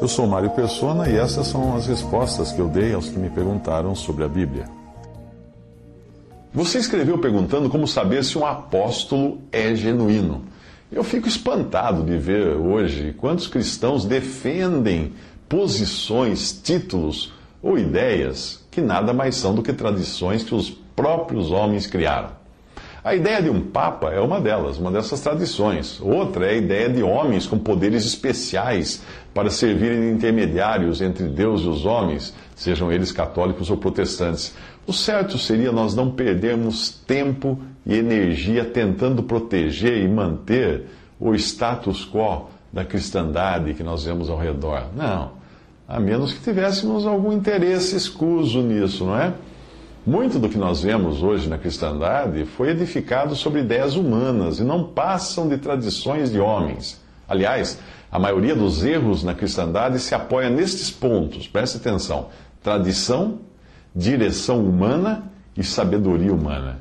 Eu sou Mário Persona e essas são as respostas que eu dei aos que me perguntaram sobre a Bíblia. Você escreveu perguntando como saber se um apóstolo é genuíno. Eu fico espantado de ver hoje quantos cristãos defendem posições, títulos ou ideias que nada mais são do que tradições que os próprios homens criaram. A ideia de um Papa é uma delas, uma dessas tradições. Outra é a ideia de homens com poderes especiais para servirem de intermediários entre Deus e os homens, sejam eles católicos ou protestantes. O certo seria nós não perdermos tempo e energia tentando proteger e manter o status quo da cristandade que nós vemos ao redor. Não. A menos que tivéssemos algum interesse escuso nisso, não é? Muito do que nós vemos hoje na cristandade foi edificado sobre ideias humanas e não passam de tradições de homens. Aliás, a maioria dos erros na cristandade se apoia nestes pontos, preste atenção: tradição, direção humana e sabedoria humana.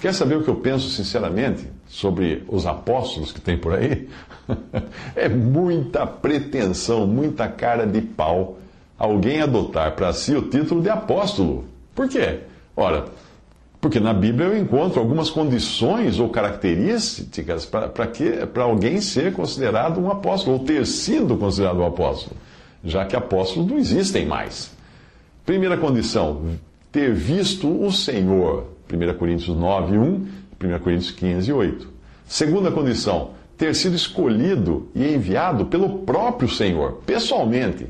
Quer saber o que eu penso sinceramente sobre os apóstolos que tem por aí? é muita pretensão, muita cara de pau alguém adotar para si o título de apóstolo. Por quê? Ora, porque na Bíblia eu encontro algumas condições ou características para alguém ser considerado um apóstolo, ou ter sido considerado um apóstolo, já que apóstolos não existem mais. Primeira condição, ter visto o Senhor, 1 Coríntios 9, 1, 1 Coríntios 15, 8. Segunda condição, ter sido escolhido e enviado pelo próprio Senhor, pessoalmente.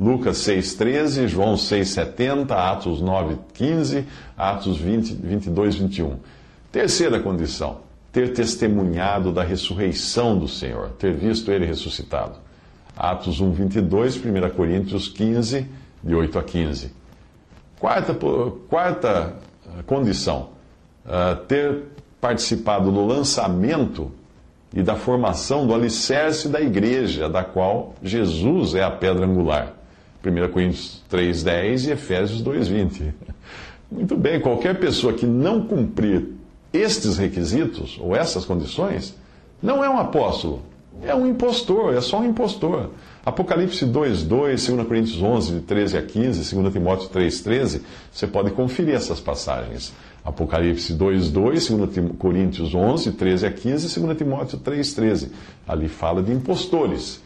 Lucas 6,13, João 6,70, Atos 9,15, Atos 20, 22, 21. Terceira condição, ter testemunhado da ressurreição do Senhor, ter visto ele ressuscitado. Atos 1, 22, 1 Coríntios 15, de 8 a 15. Quarta, quarta condição, uh, ter participado do lançamento e da formação do alicerce da igreja, da qual Jesus é a pedra angular. 1 Coríntios 3,10 e Efésios 2,20. Muito bem, qualquer pessoa que não cumprir estes requisitos, ou essas condições, não é um apóstolo, é um impostor, é só um impostor. Apocalipse 2,2, 2 Coríntios 11, de 13 a 15, 2 Timóteo 3,13, você pode conferir essas passagens. Apocalipse 2,2, 2 Coríntios 11, 13 a 15, 2 Timóteo 3,13. Ali fala de impostores.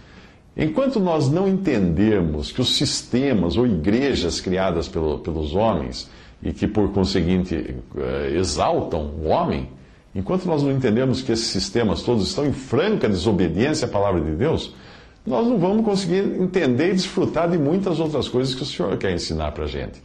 Enquanto nós não entendermos que os sistemas ou igrejas criadas pelo, pelos homens e que, por conseguinte, eh, exaltam o homem, enquanto nós não entendemos que esses sistemas todos estão em franca desobediência à palavra de Deus, nós não vamos conseguir entender e desfrutar de muitas outras coisas que o Senhor quer ensinar para a gente.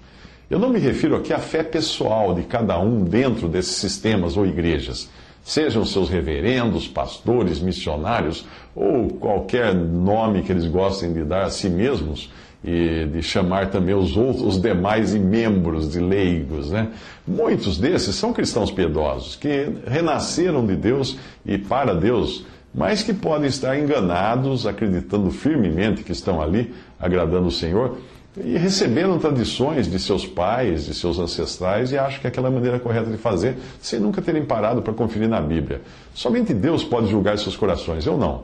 Eu não me refiro aqui à fé pessoal de cada um dentro desses sistemas ou igrejas sejam seus reverendos, pastores, missionários ou qualquer nome que eles gostem de dar a si mesmos e de chamar também os outros, os demais membros de leigos, né? Muitos desses são cristãos piedosos que renasceram de Deus e para Deus, mas que podem estar enganados, acreditando firmemente que estão ali agradando o Senhor e receberam tradições de seus pais, de seus ancestrais, e acham que é aquela maneira correta de fazer, sem nunca terem parado para conferir na Bíblia. Somente Deus pode julgar seus corações, eu não.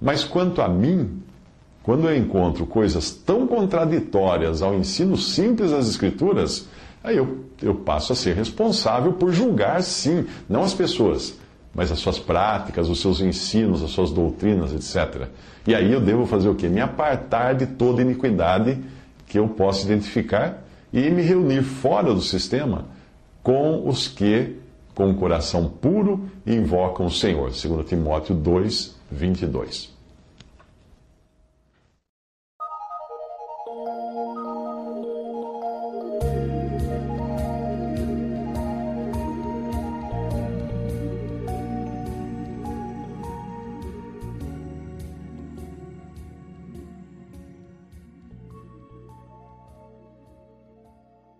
Mas quanto a mim, quando eu encontro coisas tão contraditórias ao ensino simples das Escrituras, aí eu, eu passo a ser responsável por julgar, sim, não as pessoas, mas as suas práticas, os seus ensinos, as suas doutrinas, etc. E aí eu devo fazer o quê? Me apartar de toda iniquidade que eu possa identificar e me reunir fora do sistema com os que, com o coração puro, invocam o Senhor. 2 Timóteo 2, 22.